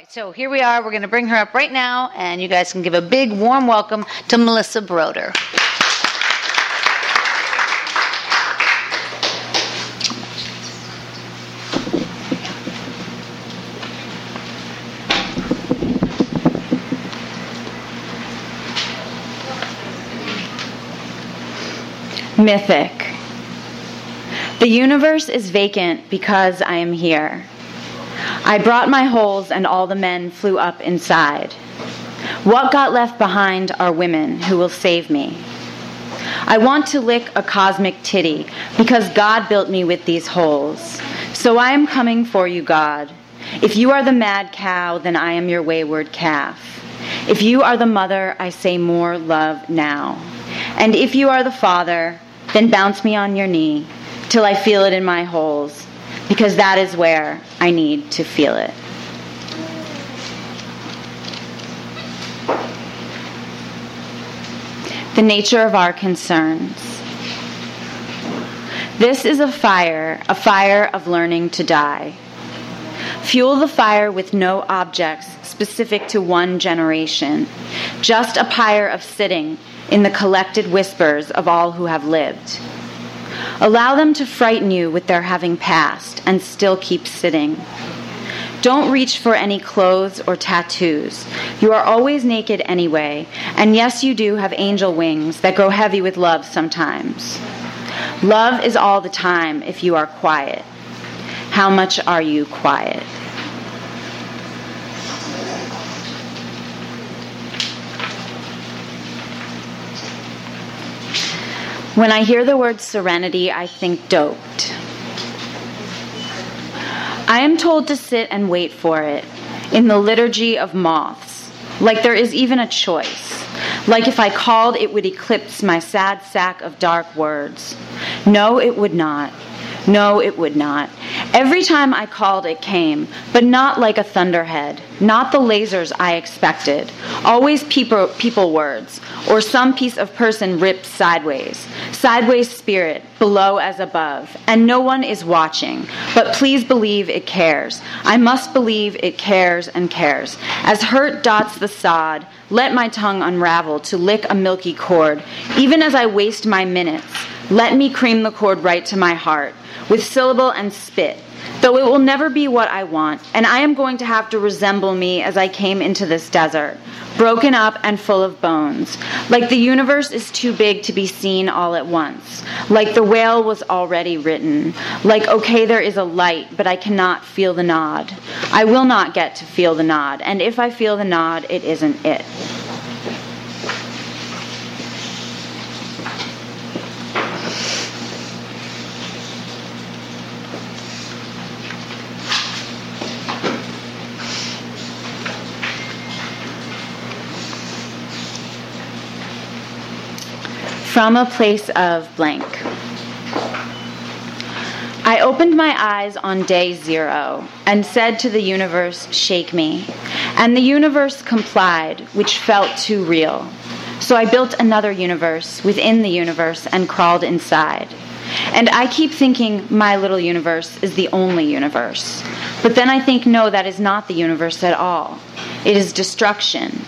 right, so here we are. We're going to bring her up right now, and you guys can give a big, warm welcome to Melissa Broder. Mythic. The universe is vacant because I am here. I brought my holes, and all the men flew up inside. What got left behind are women who will save me. I want to lick a cosmic titty because God built me with these holes. So I am coming for you, God. If you are the mad cow, then I am your wayward calf. If you are the mother, I say more love now. And if you are the father, then bounce me on your knee till I feel it in my holes because that is where I need to feel it. The nature of our concerns. This is a fire, a fire of learning to die. Fuel the fire with no objects specific to one generation, just a pyre of sitting in the collected whispers of all who have lived. Allow them to frighten you with their having passed and still keep sitting. Don't reach for any clothes or tattoos. You are always naked anyway, and yes, you do have angel wings that grow heavy with love sometimes. Love is all the time if you are quiet. How much are you quiet? When I hear the word serenity, I think doped. I am told to sit and wait for it in the liturgy of moths, like there is even a choice. Like if I called, it would eclipse my sad sack of dark words. No, it would not. No, it would not. Every time I called, it came, but not like a thunderhead, not the lasers I expected. Always people, people words, or some piece of person ripped sideways. Sideways spirit, below as above. And no one is watching, but please believe it cares. I must believe it cares and cares. As hurt dots the sod, let my tongue unravel to lick a milky cord, even as I waste my minutes. Let me cream the cord right to my heart with syllable and spit, though it will never be what I want, and I am going to have to resemble me as I came into this desert, broken up and full of bones. Like the universe is too big to be seen all at once. Like the whale was already written. Like, okay, there is a light, but I cannot feel the nod. I will not get to feel the nod, and if I feel the nod, it isn't it. From a place of blank. I opened my eyes on day zero and said to the universe, Shake me. And the universe complied, which felt too real. So I built another universe within the universe and crawled inside. And I keep thinking my little universe is the only universe. But then I think, no, that is not the universe at all. It is destruction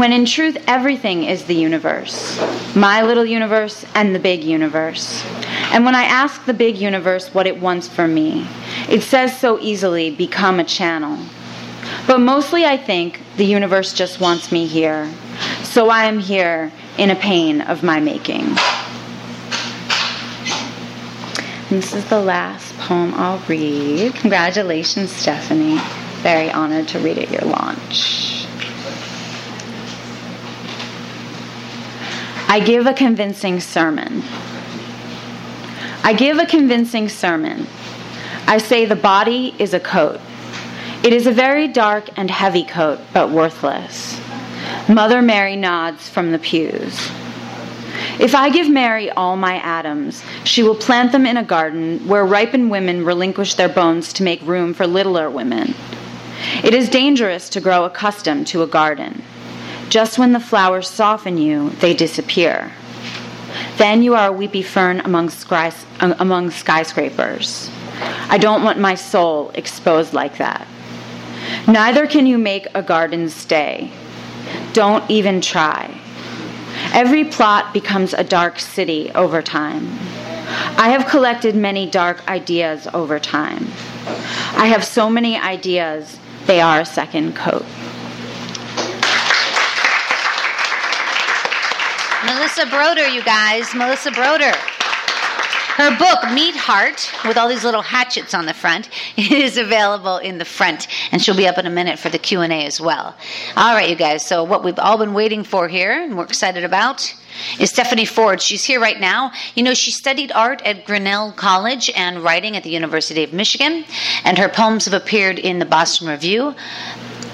when in truth everything is the universe my little universe and the big universe. And when I ask the big universe what it wants for me, it says so easily, become a channel. But mostly I think the universe just wants me here. So I am here in a pain of my making. This is the last poem I'll read. Congratulations, Stephanie. Very honored to read at your launch. I give a convincing sermon. I give a convincing sermon. I say the body is a coat. It is a very dark and heavy coat, but worthless. Mother Mary nods from the pews. If I give Mary all my atoms, she will plant them in a garden where ripened women relinquish their bones to make room for littler women. It is dangerous to grow accustomed to a garden. Just when the flowers soften you, they disappear. Then you are a weepy fern among, skys- among skyscrapers. I don't want my soul exposed like that. Neither can you make a garden stay. Don't even try. Every plot becomes a dark city over time. I have collected many dark ideas over time. I have so many ideas, they are a second coat. Melissa Broder, you guys. Melissa Broder. Her book, Meat Heart, with all these little hatchets on the front, is available in the front, and she'll be up in a minute for the Q and A as well. All right, you guys. So what we've all been waiting for here, and we're excited about, is Stephanie Ford. She's here right now. You know, she studied art at Grinnell College and writing at the University of Michigan, and her poems have appeared in the Boston Review,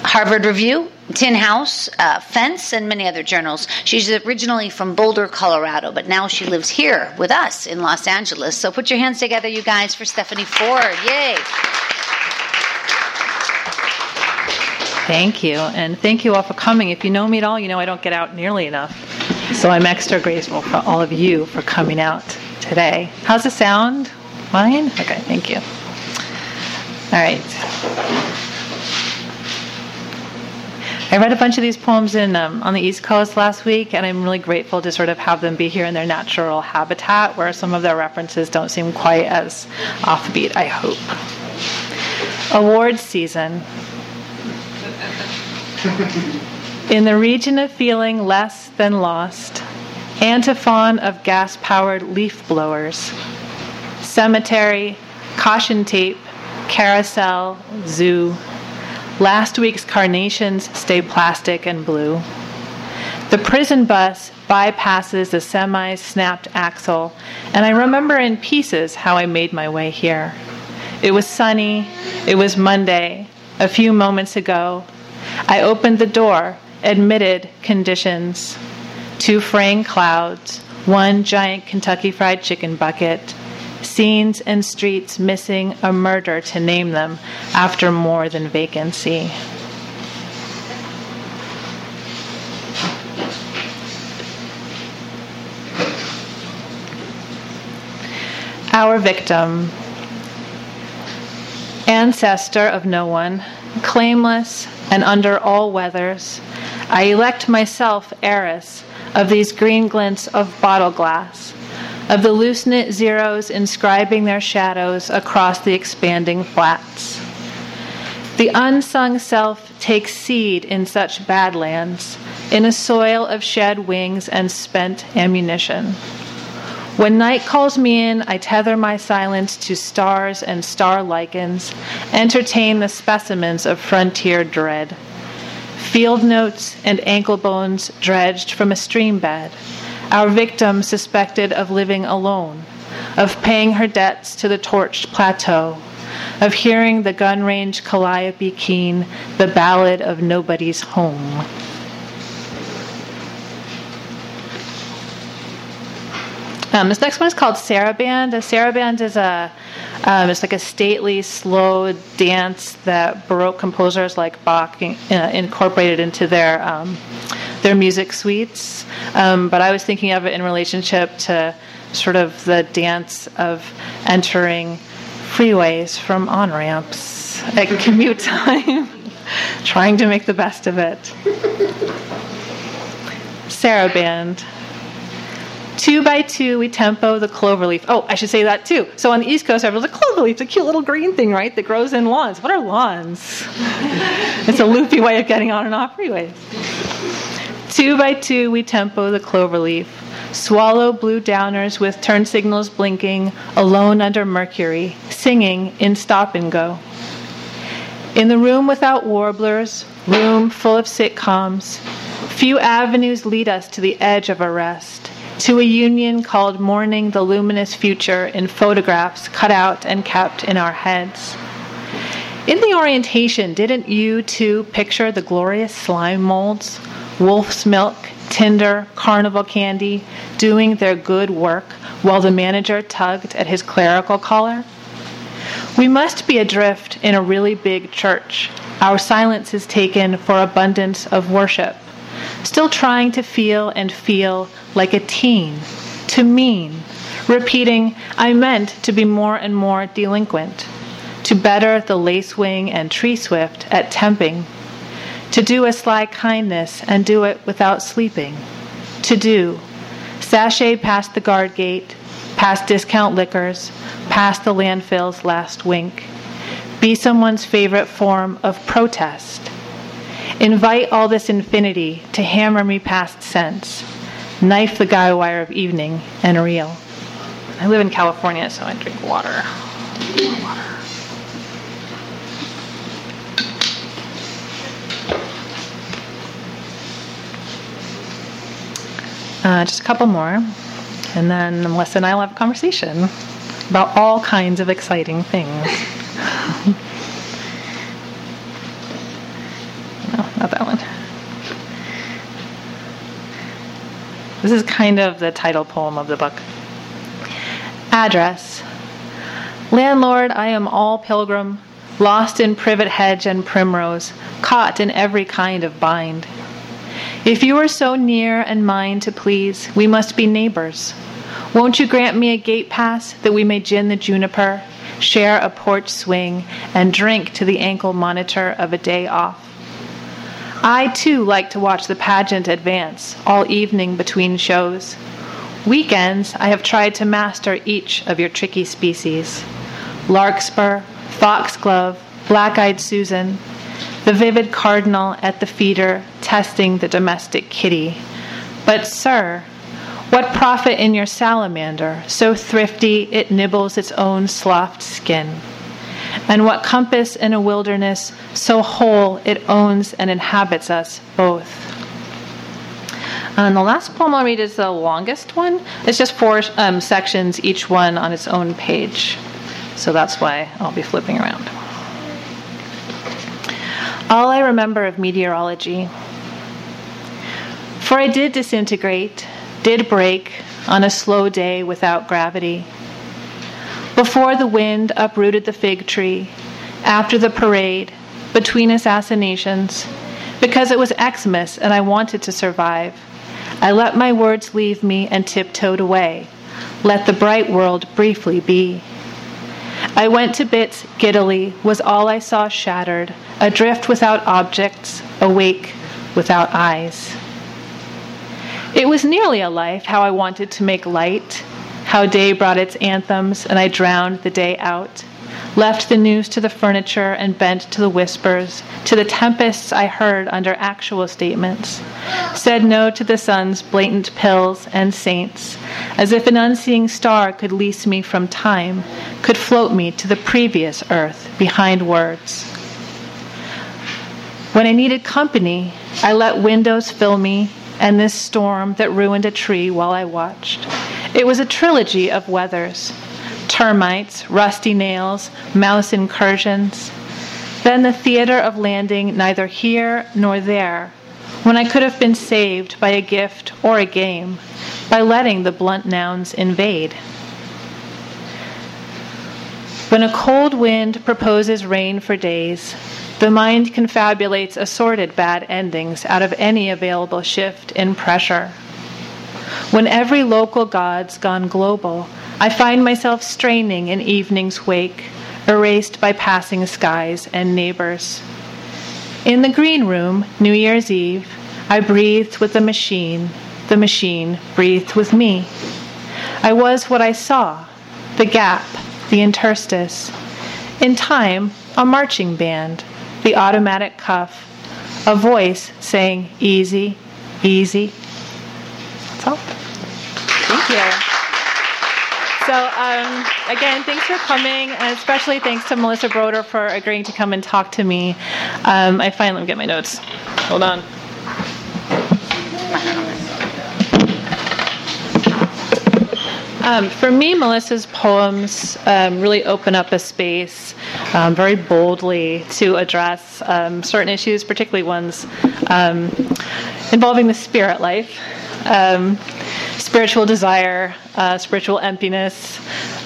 Harvard Review, Tin House, uh, Fence, and many other journals. She's originally from Boulder, Colorado, but now she lives here with us in Los Angeles. So put your hands together, you guys, for Stephanie Ford. Yay! Thank you, and thank you all for coming. If you know me at all, you know I don't get out nearly enough. So I'm extra grateful for all of you for coming out today. How's the sound? Fine? Okay, thank you. All right. I read a bunch of these poems in um, on the East Coast last week, and I'm really grateful to sort of have them be here in their natural habitat, where some of their references don't seem quite as offbeat. I hope. Award season. In the region of feeling less than lost, antiphon of gas powered leaf blowers, cemetery, caution tape, carousel, zoo, Last week's carnations stay plastic and blue. The prison bus bypasses the semi's snapped axle, and I remember in pieces how I made my way here. It was sunny, it was Monday, a few moments ago. I opened the door, admitted conditions. Two fraying clouds, one giant Kentucky Fried Chicken bucket, scenes and streets missing a murder to name them after more than vacancy. Our victim, ancestor of no one, claimless and under all weathers, I elect myself heiress of these green glints of bottle glass of the loose knit zeros inscribing their shadows across the expanding flats. The unsung self takes seed in such badlands, in a soil of shed wings and spent ammunition. When night calls me in, I tether my silence to stars and star lichens, entertain the specimens of frontier dread. Field notes and ankle bones dredged from a stream bed our victim suspected of living alone, of paying her debts to the torched plateau, of hearing the gun range calliope keen, the ballad of nobody's home. Um, this next one is called Saraband. A Saraband is a um, it's like a stately, slow dance that Baroque composers like Bach in, uh, incorporated into their um, their music suites. Um, but I was thinking of it in relationship to sort of the dance of entering freeways from on ramps at commute time, trying to make the best of it. Saraband. Two by two, we tempo the cloverleaf. Oh, I should say that too. So on the East Coast, a cloverleaf. It's a cute little green thing, right, that grows in lawns. What are lawns? it's a loopy way of getting on and off freeways. Two by two, we tempo the cloverleaf. Swallow blue downers with turn signals blinking, alone under Mercury, singing in stop and go. In the room without warblers, room full of sitcoms, few avenues lead us to the edge of arrest, to a union called Mourning the Luminous Future in photographs cut out and kept in our heads. In the orientation, didn't you too picture the glorious slime molds? Wolf's Milk, Tinder, Carnival Candy, doing their good work while the manager tugged at his clerical collar? We must be adrift in a really big church. Our silence is taken for abundance of worship. Still trying to feel and feel like a teen, to mean, repeating, I meant to be more and more delinquent, to better the lacewing and tree swift at temping, to do a sly kindness and do it without sleeping, to do, sashay past the guard gate, past discount liquors, past the landfill's last wink, be someone's favorite form of protest. Invite all this infinity to hammer me past sense, knife the guy wire of evening and reel. I live in California, so I drink water. Water. Uh, just a couple more, and then Melissa and I will have a conversation about all kinds of exciting things. no, not that one. This is kind of the title poem of the book. Address Landlord, I am all pilgrim, lost in privet hedge and primrose, caught in every kind of bind. If you are so near and mine to please, we must be neighbors. Won't you grant me a gate pass that we may gin the juniper, share a porch swing, and drink to the ankle monitor of a day off? I too like to watch the pageant advance all evening between shows. Weekends, I have tried to master each of your tricky species larkspur, foxglove, black eyed Susan, the vivid cardinal at the feeder testing the domestic kitty. But, sir, what profit in your salamander, so thrifty it nibbles its own sloughed skin? And what compass in a wilderness, so whole it owns and inhabits us both? And the last poem I'll read is the longest one. It's just four um, sections, each one on its own page. So that's why I'll be flipping around. All I remember of meteorology. For I did disintegrate, did break on a slow day without gravity. Before the wind uprooted the fig tree, after the parade, between assassinations, because it was Xmas and I wanted to survive. I let my words leave me and tiptoed away. Let the bright world briefly be. I went to bits giddily, was all I saw shattered, adrift without objects, awake without eyes. It was nearly a life how I wanted to make light, how day brought its anthems and I drowned the day out left the news to the furniture and bent to the whispers, to the tempests I heard under actual statements, said no to the sun's blatant pills and saints, as if an unseeing star could lease me from time, could float me to the previous earth behind words. When I needed company, I let windows fill me and this storm that ruined a tree while I watched. It was a trilogy of weathers termites, rusty nails, mouse incursions. Then the theater of landing neither here nor there, when I could have been saved by a gift or a game, by letting the blunt nouns invade. When a cold wind proposes rain for days, the mind confabulates assorted bad endings out of any available shift in pressure. When every local god's gone global, I find myself straining in evening's wake, erased by passing skies and neighbors. In the green room, New Year's Eve, I breathed with the machine. The machine breathed with me. I was what I saw the gap, the interstice. In time, a marching band, the automatic cuff, a voice saying, Easy, easy. That's all. Thank you. So, um, again, thanks for coming, and especially thanks to Melissa Broder for agreeing to come and talk to me. Um, I finally get my notes. Hold on. Um, for me, Melissa's poems um, really open up a space um, very boldly to address um, certain issues, particularly ones um, involving the spirit life. Um, spiritual desire, uh, spiritual emptiness,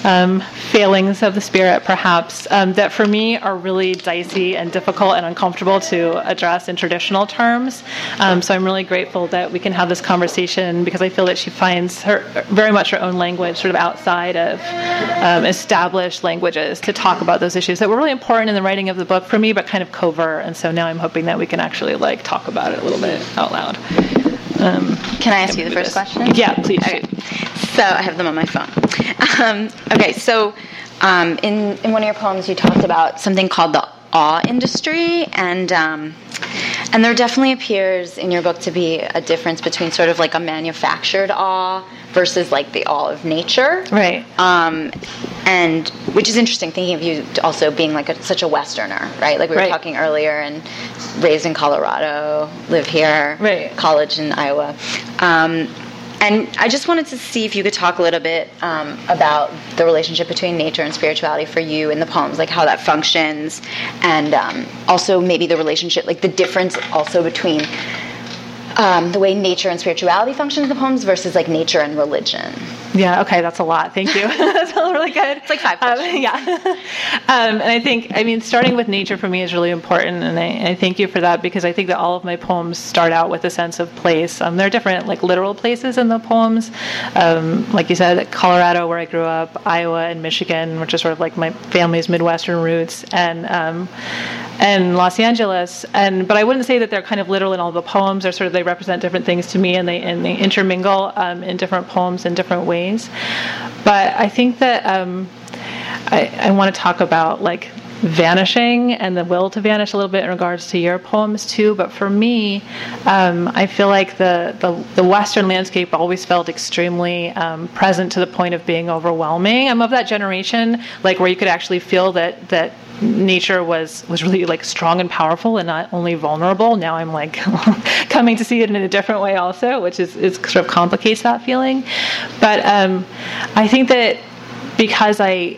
um, failings of the spirit, perhaps, um, that for me are really dicey and difficult and uncomfortable to address in traditional terms. Um, so I'm really grateful that we can have this conversation because I feel that she finds her very much her own language sort of outside of um, established languages to talk about those issues that were really important in the writing of the book for me, but kind of covert. And so now I'm hoping that we can actually like talk about it a little bit out loud. Um, Can I ask you the first question? Yeah, please. Okay. So I have them on my phone. Um, okay, so um, in in one of your poems, you talked about something called the awe industry, and um, and there definitely appears in your book to be a difference between sort of like a manufactured awe versus like the awe of nature, right? Um, and which is interesting, thinking of you also being like a, such a Westerner, right? Like we were right. talking earlier, and raised in Colorado, live here, right. college in Iowa. Um, and I just wanted to see if you could talk a little bit um, about the relationship between nature and spirituality for you in the poems, like how that functions, and um, also maybe the relationship, like the difference also between um, the way nature and spirituality functions in the poems versus like nature and religion. Yeah, okay, that's a lot. Thank you. that's really good. It's like five um, questions. Um, yeah. Um, and I think, I mean, starting with nature for me is really important, and I, I, thank you for that because I think that all of my poems start out with a sense of place. Um, there are different, like, literal places in the poems. Um, like you said, Colorado, where I grew up, Iowa, and Michigan, which is sort of like my family's Midwestern roots, and um, and Los Angeles. And but I wouldn't say that they're kind of literal in all the poems. They're sort of they represent different things to me, and they and they intermingle um, in different poems in different ways. But I think that um, I, I want to talk about like vanishing and the will to vanish a little bit in regards to your poems too. But for me, um, I feel like the, the, the Western landscape always felt extremely um, present to the point of being overwhelming. I'm of that generation, like where you could actually feel that that nature was was really like strong and powerful and not only vulnerable. Now I'm like coming to see it in a different way also, which is, is sort of complicates that feeling. But um, I think that because I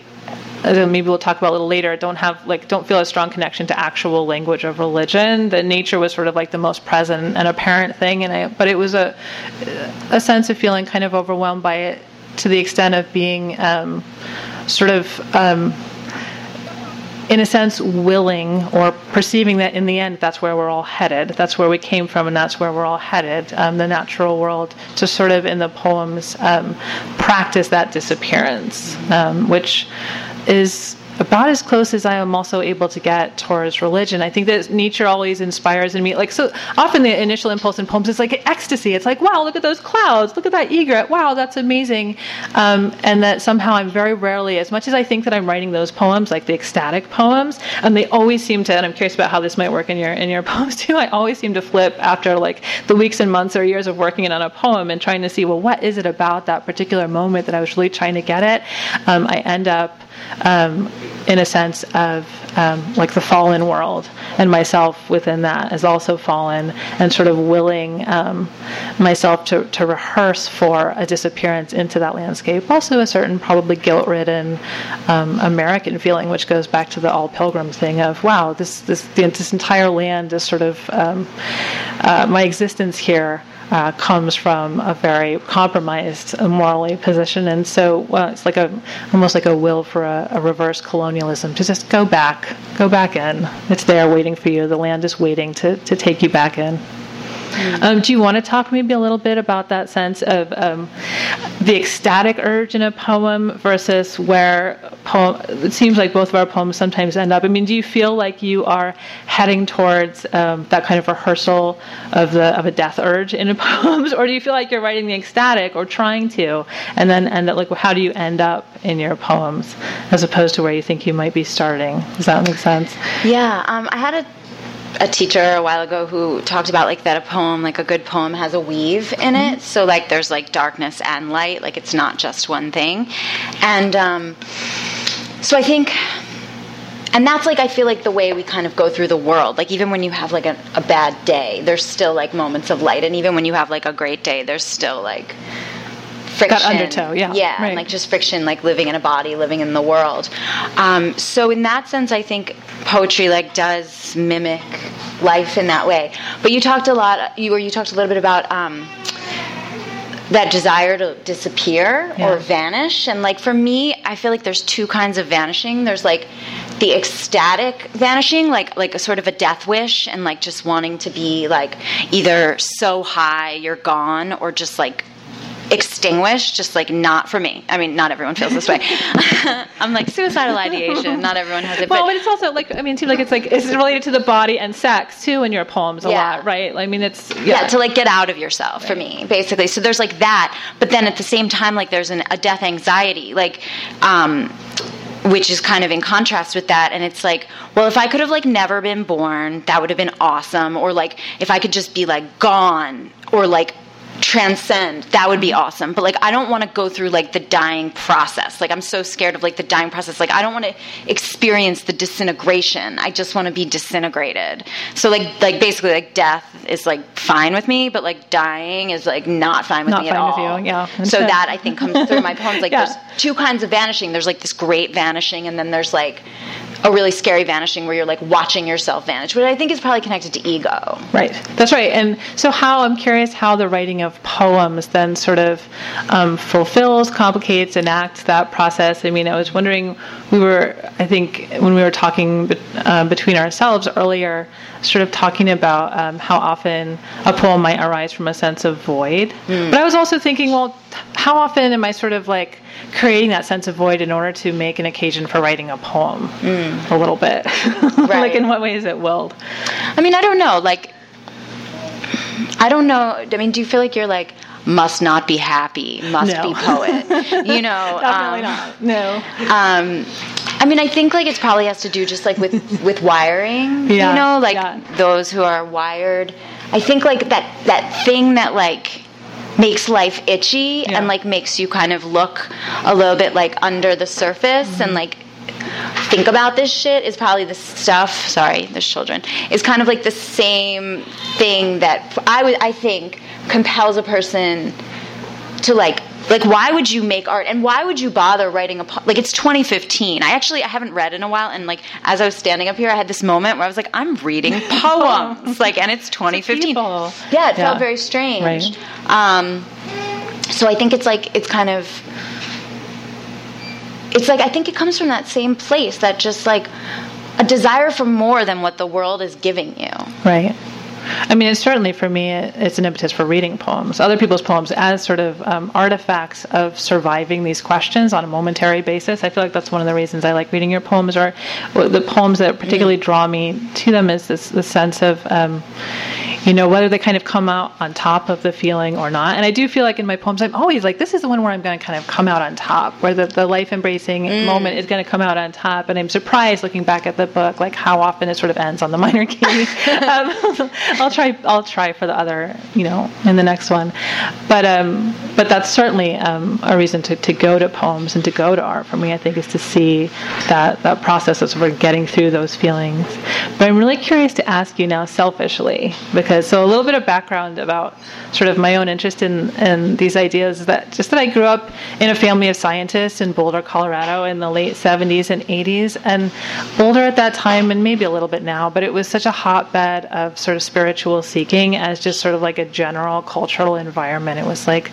maybe we'll talk about a little later don't have like don't feel a strong connection to actual language of religion that nature was sort of like the most present and apparent thing and I, but it was a a sense of feeling kind of overwhelmed by it to the extent of being um, sort of um, in a sense, willing or perceiving that in the end, that's where we're all headed. That's where we came from, and that's where we're all headed. Um, the natural world to sort of in the poems um, practice that disappearance, um, which is about as close as I am also able to get towards religion. I think that nature always inspires in me. Like so often the initial impulse in poems is like ecstasy. It's like, wow, look at those clouds, look at that egret, wow, that's amazing. Um, and that somehow I'm very rarely, as much as I think that I'm writing those poems, like the ecstatic poems, and they always seem to, and I'm curious about how this might work in your in your poems too. I always seem to flip after like the weeks and months or years of working on a poem and trying to see, well, what is it about that particular moment that I was really trying to get at? Um, I end up um, in a sense of um, like the fallen world, and myself within that is also fallen, and sort of willing um, myself to, to rehearse for a disappearance into that landscape. Also, a certain probably guilt ridden um, American feeling, which goes back to the all pilgrim thing of wow, this this this entire land is sort of um, uh, my existence here uh, comes from a very compromised morally position, and so well, it's like a almost like a will for a, a, reverse colonialism to just go back, go back in. It's there waiting for you. The land is waiting to to take you back in. Mm-hmm. Um, do you want to talk maybe a little bit about that sense of um, the ecstatic urge in a poem versus where poem, it seems like both of our poems sometimes end up? I mean, do you feel like you are heading towards um, that kind of rehearsal of the of a death urge in a poems, or do you feel like you're writing the ecstatic or trying to, and then end up like how do you end up in your poems as opposed to where you think you might be starting? Does that make sense? Yeah, um, I had a a teacher a while ago who talked about like that a poem like a good poem has a weave in it. So like there's like darkness and light like it's not just one thing. And um, so i think and that's like i feel like the way we kind of go through the world. Like even when you have like a, a bad day there's still like moments of light. And even when you have like a great day there's still like friction. That undertow, yeah. Yeah, right. and like just friction, like living in a body, living in the world. Um, so in that sense, I think poetry like does mimic life in that way. But you talked a lot, you or you talked a little bit about. Um, that desire to disappear Yeah. or vanish. And like for me, I feel like there's two kinds of vanishing. There's like the ecstatic vanishing, like like a sort of a death wish, and like just wanting to be like either so high you're gone, or just like extinguished just like not for me i mean not everyone feels this way i'm like suicidal ideation not everyone has it Well, but but it's also like I mean, it seems like it's like it's related to the body and sex too in your poems a Yeah. lot, right? I mean, it's yeah. yeah, to like get out of yourself for me basically so there's like that but then at the same time like there's an, a death anxiety like um which is kind of in contrast with that and it's like well if i could have like never been born that would have been awesome or like if i could just be like gone or like transcend that would be awesome. But like i don't want to go through like the dying process. Like i'm so scared of like the dying process. Like i don't want to experience the disintegration. I just want to be disintegrated. So like like basically like death is like fine with me but like dying is like not fine with Not me at fine with all. You, yeah. so that i think comes through my poems like Yeah. there's two kinds of vanishing. There's like this great vanishing and then there's like a really scary vanishing where you're like watching yourself vanish which i think is probably connected to ego Right, that's right. And so, how I'm curious how the writing of poems then sort of um, fulfills, complicates, enacts that process. I mean, I was wondering, we were, I think, when we were talking uh, between ourselves earlier, sort of talking about um, how often a poem might arise from a sense of void. But I was also thinking, well, how often am I sort of like creating that sense of void in order to make an occasion for writing a poem? A little bit. like, in what way is it willed? I mean, I don't know. Like, I don't know. I mean, do you feel like you're like must not be happy, must No. be poet? You know, Definitely um, not. No. Um, I mean, I think like it's probably has to do just like with with wiring. Yeah, You know, like yeah. those who are wired. I think like that that thing that like makes life itchy Yeah. and like makes you kind of look a little bit like under the surface Mm-hmm. and like think about this shit is probably the stuff sorry there's children is kind of like the same thing that i would i think compels a person to like like why would you make art and why would you bother writing a po- like it's 2015 i actually i haven't read in a while and like as i was standing up here i had this moment where i was like i'm reading poems like and it's 2015 people. yeah it Yeah. felt very strange Right. um so i think it's like it's kind of it's like i think it comes from that same place that just like a desire for more than what the world is giving you Right. I mean, it's certainly for me, it's an impetus for reading poems, other people's poems, as sort of um, artifacts of surviving these questions on a momentary basis. I feel like that's one of the reasons I like reading your poems, or the poems that particularly draw me to them is this the sense of, um, you know, whether they kind of come out on top of the feeling or not. And I do feel like in my poems, I'm always like, this is the one where I'm going to kind of come out on top, where the, the life embracing moment is going to come out on top. And I'm surprised looking back at the book, like how often it sort of ends on the minor key. um, I'll try. I'll try for the other, you know, in the next one. But um, but that's certainly um, a reason to, to go to poems and to go to art for me. I think is to see that that process of sort of getting through those feelings. But I'm really curious to ask you now, selfishly, because so a little bit of background about sort of my own interest in in these ideas is that just that I grew up in a family of scientists in Boulder, Colorado, in the late 70s and 80s, and Boulder at that time, and maybe a little bit now, but it was such a hotbed of sort of spiritual seeking as just sort of like a general cultural environment. It was like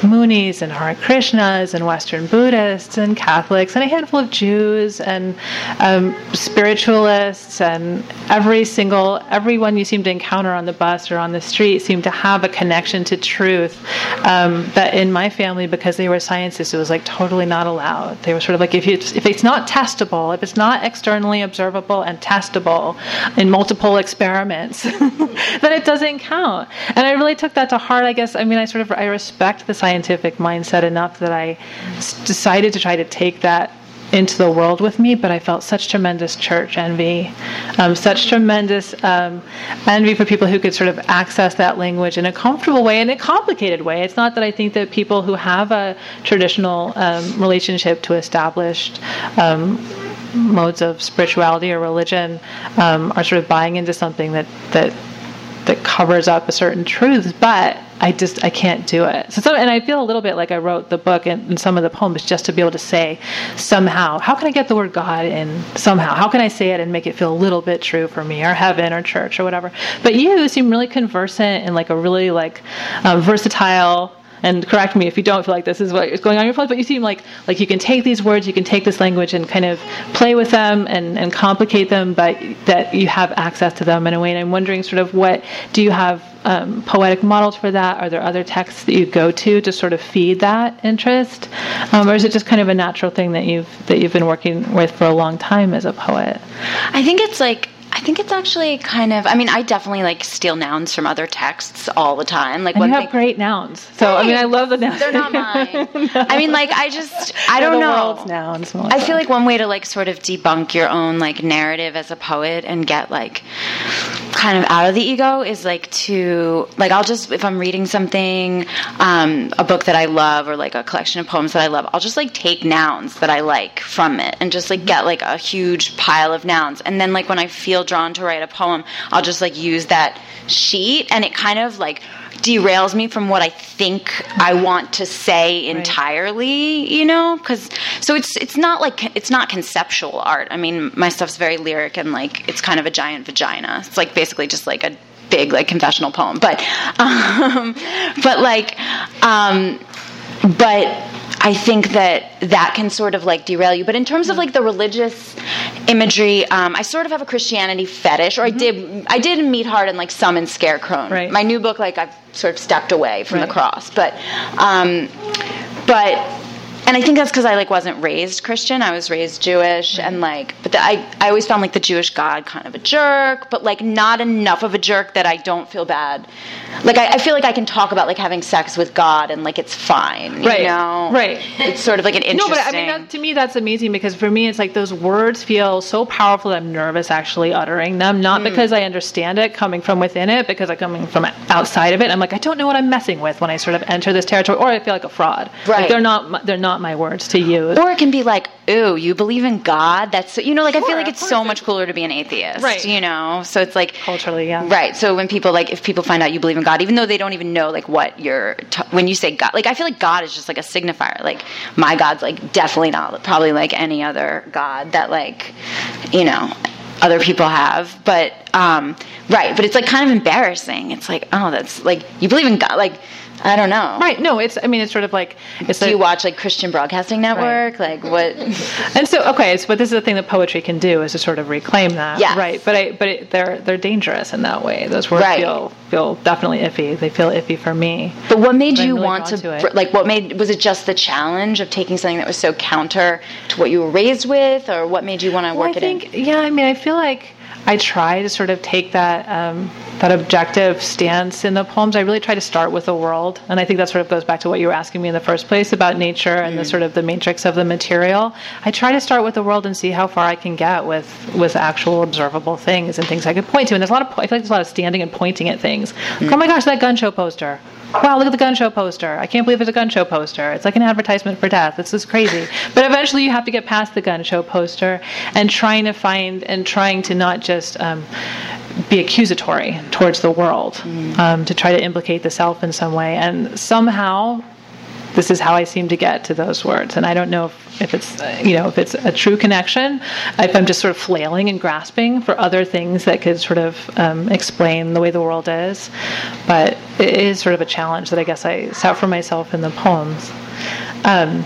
Moonies and Hare Krishnas and Western Buddhists and Catholics and a handful of Jews and um, spiritualists and every single everyone you seem to encounter on the bus or on the street seemed to have a connection to truth um, that in my family because they were scientists it was like totally not allowed. They were sort of like if if it's not testable, if it's not externally observable and testable in multiple experiments, then it doesn't count. And I really took that to heart. I guess I mean I sort of I respect the scientific mindset enough that I decided to try to take that into the world with me, but I felt such tremendous church envy, um, such tremendous um, envy for people who could sort of access that language in a comfortable way, in a complicated way. It's not that I think that people who have a traditional um, relationship to established um, modes of spirituality or religion um, are sort of buying into something that that that covers up a certain truth, but I just I can't do it. So, so and I feel a little bit like I wrote the book and, and some of the poems just to be able to say somehow, how can I get the word God in somehow? How can I say it and make it feel a little bit true for me or heaven or church or whatever? But you seem really conversant and like a really like um, versatile and correct me if you don't feel like this is what is going on in your poems, but you seem like like you can take these words, you can take this language and kind of play with them and, and complicate them, but that you have access to them in a way. And I'm wondering, sort of, what do you have um, poetic models for that? Are there other texts that you go to to sort of feed that interest, um, or is it just kind of a natural thing that you've that you've been working with for a long time as a poet? I think it's like I think it's actually kind of. I mean, I definitely like steal nouns from other texts all the time. Like And one you have thing, great nouns, so I mean, I love the nouns. they're not mine. I mean, like I just I They're don't the know. nouns. I feel like one way to like sort of debunk your own like narrative as a poet and get like kind of out of the ego is like to like I'll just if I'm reading something, um, a book that I love or like a collection of poems that I love, I'll just like take nouns that I like from it and just like get like a huge pile of nouns. And then like when I feel drawn to write a poem, I'll just like use that sheet and it kind of like derails me from what I think I want to say entirely, you know? Cuz so it's it's not like it's not conceptual art. I mean, my stuff's very lyric and like it's kind of a giant vagina. It's like basically just like a big like confessional poem. But um but like um but I think that that can sort of like derail you. But in terms of like the religious imagery, um, I sort of have a Christianity fetish, or I did. I did in Meat Heart and like some in Scarecrone. Right. My new book, like I've sort of stepped away from Right. the cross, but um, but. And I think that's because I like wasn't raised Christian. I was raised Jewish, and like, but the, I I always found like the Jewish God kind of a jerk, but like not enough of a jerk that I don't feel bad. Like I, I feel like I can talk about like having sex with God and like it's fine, you Right. know? Right. It's sort of like an interesting. No, but I mean, that, to me, that's amazing because for me, it's like those words feel so powerful that I'm nervous actually uttering them. Not hmm. because I understand it coming from within it, because I'm coming from outside of it. I'm like, I don't know what I'm messing with when I sort of enter this territory, or I feel like a fraud. Right. Like they're not. They're not my words to use. or it can be like, ooh, you believe in God? That's so, you know, like I feel like it's so much cooler to be an atheist, Right. You know, so it's like Culturally, yeah. right. So when people like, if people find out you believe in God, even though they don't even know like what you're, t- when you say God, like I feel like God is just like a signifier. Like my God's like definitely not probably like any other God that like, you know, other people have, but um, right. But it's like kind of embarrassing. It's like, oh, that's like you believe in God, like. I don't know. Right. No, it's. I mean, it's sort of like. It's Do a- you watch like Christian Broadcasting Network? Like what? And so, okay, so, but this is the thing that poetry can do is to sort of reclaim that, Yes. right? But I, but it, they're they're dangerous in that way. Those words Right. feel feel definitely iffy. They feel iffy for me. But what made But you really want to, to it. like? What made was it just the challenge of taking something that was so counter to what you were raised with, or what made you want to Well, work I it in? think, yeah. I mean, I feel like I try to sort of take that um, that objective stance in the poems. I really try to start with the world, and I think that sort of goes back to what you were asking me in the first place about nature and the Mm. sort of the matrix of the material. I try to start with the world and see how far I can get with with actual observable things and things I could point to. And there's a lot of I feel like there's a lot of standing and pointing at things. Like, oh my gosh, that gun show poster. Wow, look at the gun show poster. I can't believe there's a gun show poster. It's like an advertisement for death. This is crazy. But eventually you have to get past the gun show poster and trying to find and trying to not just um, be accusatory towards the world, um, to try to implicate the self in some way. And somehow this is how I seem to get to those words. And I don't know if, if it's you know if it's a true connection, if I'm just sort of flailing and grasping for other things that could sort of um, explain the way the world is. But it is sort of a challenge that I guess I set for myself in the poems. Um,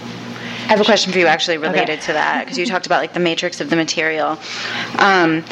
I have a question for you, actually related Okay. to that, because you talked about like the matrix of the material, um,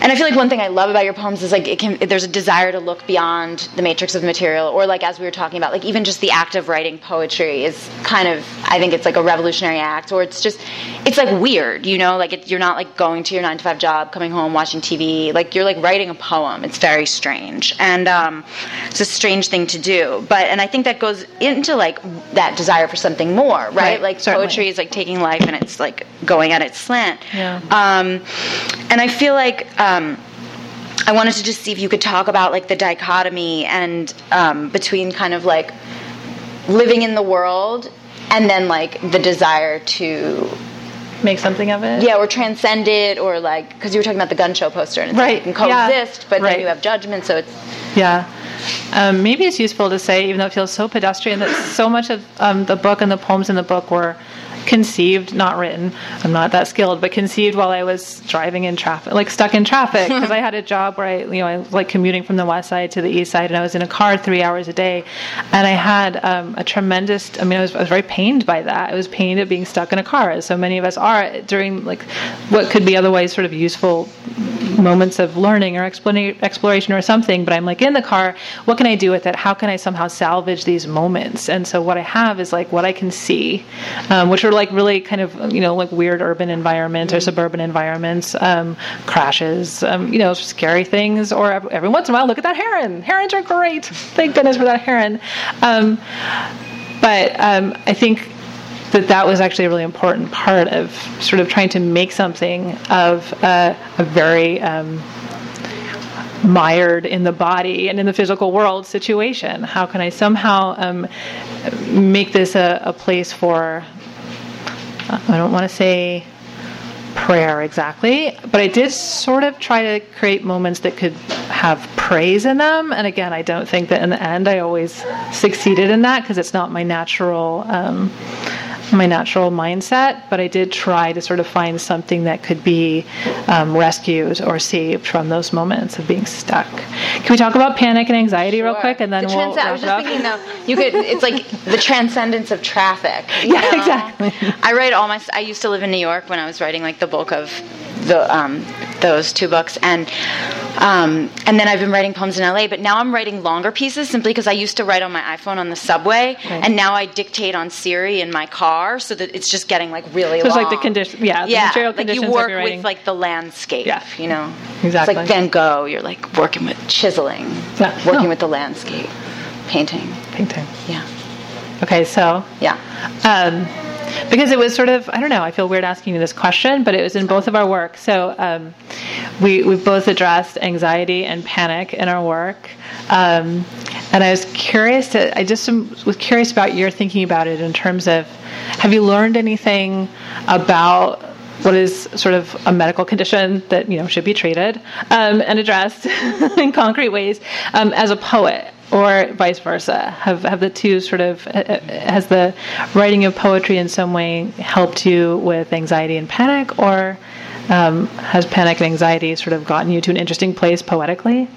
and I feel like one thing I love about your poems is like it can. There's a desire to look beyond the matrix of the material, or like as we were talking about, like even just the act of writing poetry is kind of. I think it's like a revolutionary act, or it's just, it's like weird, you know, like it, you're not like going to your nine to five job, coming home, watching TV, like you're like writing a poem. It's very strange, and um, it's a strange thing to do. But and I think that goes into like that desire for something more, right? Right, like certainly. Poetry is like taking life and it's like going at its slant. Yeah. Um, and I feel like um, I wanted to just see if you could talk about like the dichotomy and um, between kind of like living in the world and then like the desire to make something of it. yeah or transcend it or like because you were talking about the gun show poster and it's Right, like you can yeah, coexist but right. then you have judgment so it's Yeah. Um, maybe it's useful to say, even though it feels so pedestrian, that so much of um, the book and the poems in the book were conceived, not written. I'm not that skilled, but conceived while I was driving in traffic, like stuck in traffic, because I had a job where I, you know, I was like commuting from the west side to the east side, and I was in a car three hours a day, and I had um, a tremendous. I mean, I was, I was very pained by that. I was pained at being stuck in a car, as so many of us are during like what could be otherwise sort of useful moments of learning or exploration or something. But I'm like in the car. What can I do with it? How can I somehow salvage these moments? And so what I have is like what I can see, um, which are like really kind of you know like weird urban environments or suburban environments, um, crashes, um, you know, scary things, or every once in a while, look at that heron. Herons are great. Thank goodness for that heron. Um, but um, I think that that was actually a really important part of sort of trying to make something of a, a very um, mired in the body and in the physical world situation. How can I somehow um, make this a, a place for, I don't want to say prayer exactly, but I did sort of try to create moments that could have praise in them. And again, I don't think that in the end I always succeeded in that because it's not my natural. Um, my natural mindset, but I did try to sort of find something that could be um, rescued or saved from those moments of being stuck. Can we talk about panic and anxiety sure. real quick, and then the we'll trans- I was just thinking though, you could. It's like the transcendence of traffic. Yeah, know? exactly. I write all my. I used to live in New York when I was writing like the bulk of the um, those two books, and um, and then I've been writing poems in LA. But now I'm writing longer pieces simply because I used to write on my iPhone on the subway, right. and now I dictate on Siri in my car, so that it's just getting like really. So it's like the condition, yeah, the yeah, material like conditions. you work with like the landscape, yeah. you know. Exactly. It's like Van Gogh. You're like working with chiseling, yeah. working no. with the landscape, painting, painting. Yeah. Okay, so yeah. Um, because it was sort of I don't know I feel weird asking you this question, but it was in both of our work. So um, we we've both addressed anxiety and panic in our work, um, and I was curious to I just was curious about your thinking about it in terms of have you learned anything about what is sort of a medical condition that you know should be treated um, and addressed in concrete ways um, as a poet or vice versa? Have have the two sort of uh, uh, has the writing of poetry in some way helped you with anxiety and panic, or um, has panic and anxiety sort of gotten you to an interesting place poetically?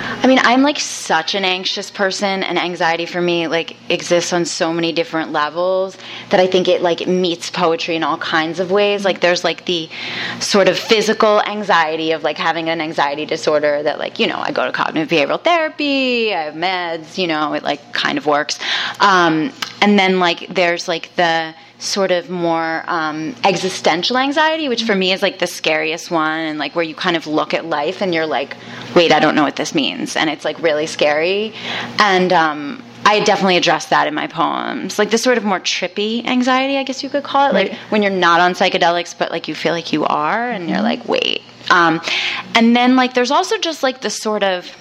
I mean, I'm like such an anxious person, and anxiety for me like exists on so many different levels that I think it like meets poetry in all kinds of ways. Like there's like the sort of physical anxiety of like having an anxiety disorder that like you know I go to cognitive behavioral therapy, I have meds, you know it like kind of works, um, and then like there's like the sort of more um, existential anxiety, which for me is like the scariest one, and like where you kind of look at life and you're like, wait, I don't know what this means, and it's like really scary. And um, I definitely address that in my poems, like this sort of more trippy anxiety, I guess you could call it, like right. when you're not on psychedelics, but like you feel like you are, and you're like, wait. Um, and then like there's also just like the sort of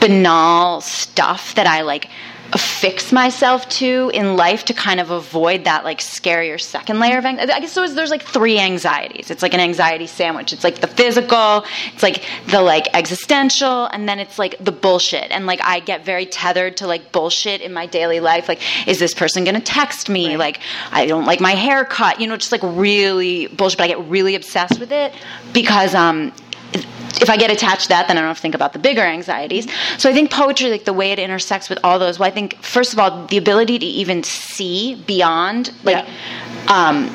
banal stuff that I like affix myself to in life to kind of avoid that like scarier second layer of anxiety. I guess there's, there's like three anxieties. It's like an anxiety sandwich. It's like the physical, it's like the like existential, and then it's like the bullshit. And like I get very tethered to like bullshit in my daily life. Like, is this person gonna text me? Right. Like, I don't like my haircut. You know, just like really bullshit. But I get really obsessed with it because um, if I get attached to that, then I don't have to think about the bigger anxieties. So I think poetry, like the way it intersects with all those, well, I think first of all, the ability to even see beyond, like, yeah. um,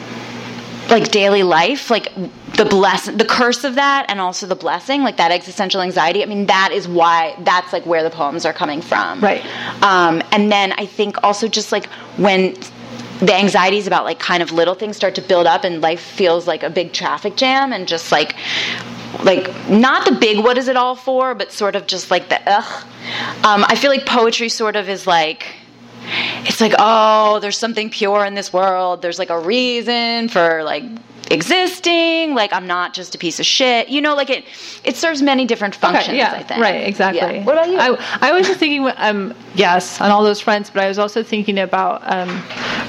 like daily life, like the bless, the curse of that, and also the blessing, like that existential anxiety. I mean, that is why that's like where the poems are coming from, right? Um, and then I think also just like when the anxieties about like kind of little things start to build up and life feels like a big traffic jam and just like like not the big what is it all for, but sort of just like the ugh. Um, I feel like poetry sort of is like it's like oh there's something pure in this world there's like a reason for like existing like i'm not just a piece of shit you know like it it serves many different functions okay, yeah, i think right exactly yeah. what about you I, I was just thinking um yes on all those fronts but i was also thinking about um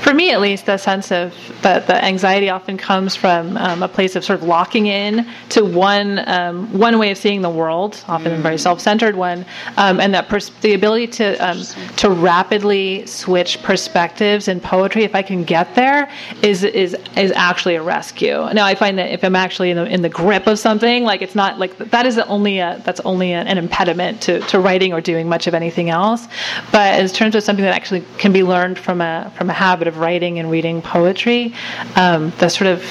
for me at least, the sense of that the anxiety often comes from um, a place of sort of locking in to one um, one way of seeing the world, often a very self-centered one, um, and that pers- the ability to um, to rapidly switch perspectives in poetry, if I can get there, is is is actually a rescue. Now I find that if I'm actually in the, in the grip of something, like it's not like that is only a that's only a, an impediment to, to writing or doing much of anything else. But in terms of something that actually can be learned from a from a habit of writing and reading poetry, um, the sort of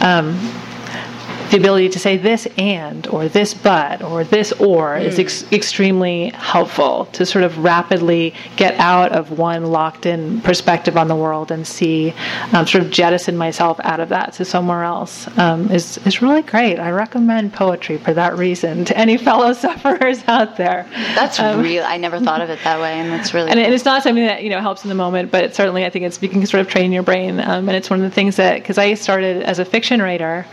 um, the ability to say this and or this but or this or mm. is ex- extremely helpful to sort of rapidly get out of one locked in perspective on the world and see um, sort of jettison myself out of that to somewhere else um, is, is really great. I recommend poetry for that reason to any fellow sufferers out there. That's um, real. I never thought of it that way, and that's really. And, cool. it's not something that you know helps in the moment, but certainly I think it's you can sort of train your brain, um, and it's one of the things that because I started as a fiction writer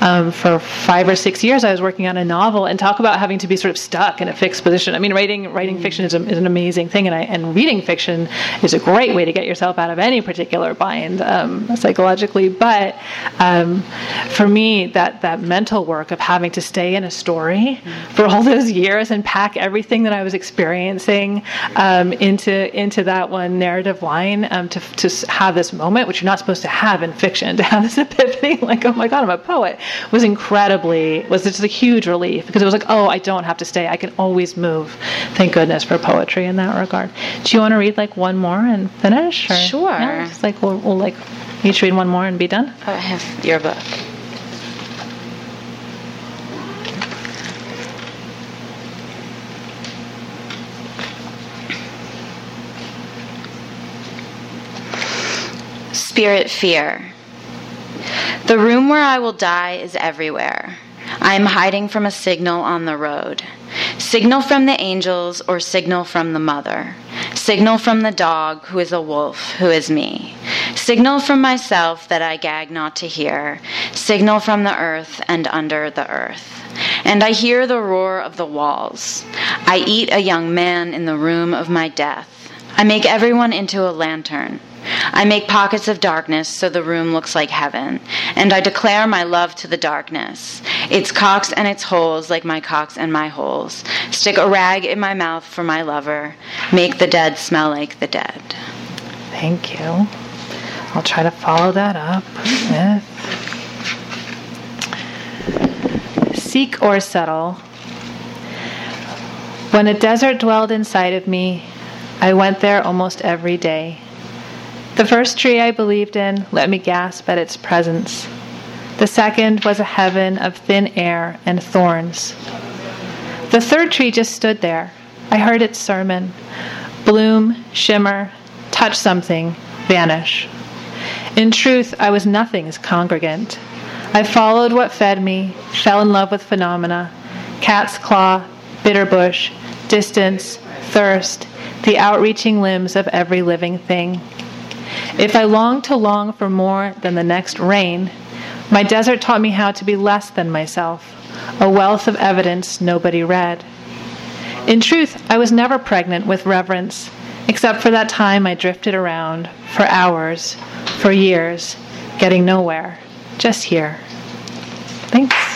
um, for five or six years, I was working on a novel, and talk about having to be sort of stuck in a fixed position. I mean, writing writing fiction is, a, is an amazing thing, and I, and reading fiction is a great way to get yourself out of any particular bind um, psychologically. But um, for me, that that mental work of having to stay in a story for all those years and pack everything that I was experiencing um, into into that one narrative line um, to to have this moment, which you're not supposed to have in fiction, to have this epiphany, like oh my god, I'm a poet, was incredible incredibly was just a huge relief because it was like, oh, I don't have to stay. I can always move. Thank goodness for poetry in that regard. Do you want to read like one more and finish? Or, sure. Yeah, just like we'll, we'll like each read one more and be done. I have your book. Spirit Fear. The room where I will die is everywhere. I am hiding from a signal on the road. Signal from the angels or signal from the mother. Signal from the dog who is a wolf, who is me. Signal from myself that I gag not to hear. Signal from the earth and under the earth. And I hear the roar of the walls. I eat a young man in the room of my death. I make everyone into a lantern. I make pockets of darkness so the room looks like heaven, and I declare my love to the darkness. Its cocks and its holes like my cocks and my holes. Stick a rag in my mouth for my lover. Make the dead smell like the dead. Thank you. I'll try to follow that up with Seek or settle. When a desert dwelled inside of me, I went there almost every day. The first tree I believed in let me gasp at its presence. The second was a heaven of thin air and thorns. The third tree just stood there. I heard its sermon bloom, shimmer, touch something, vanish. In truth, I was nothing's congregant. I followed what fed me, fell in love with phenomena cat's claw, bitter bush, distance, thirst, the outreaching limbs of every living thing. If I long to long for more than the next rain, my desert taught me how to be less than myself, a wealth of evidence nobody read. In truth, I was never pregnant with reverence, except for that time I drifted around for hours, for years, getting nowhere, just here. Thanks.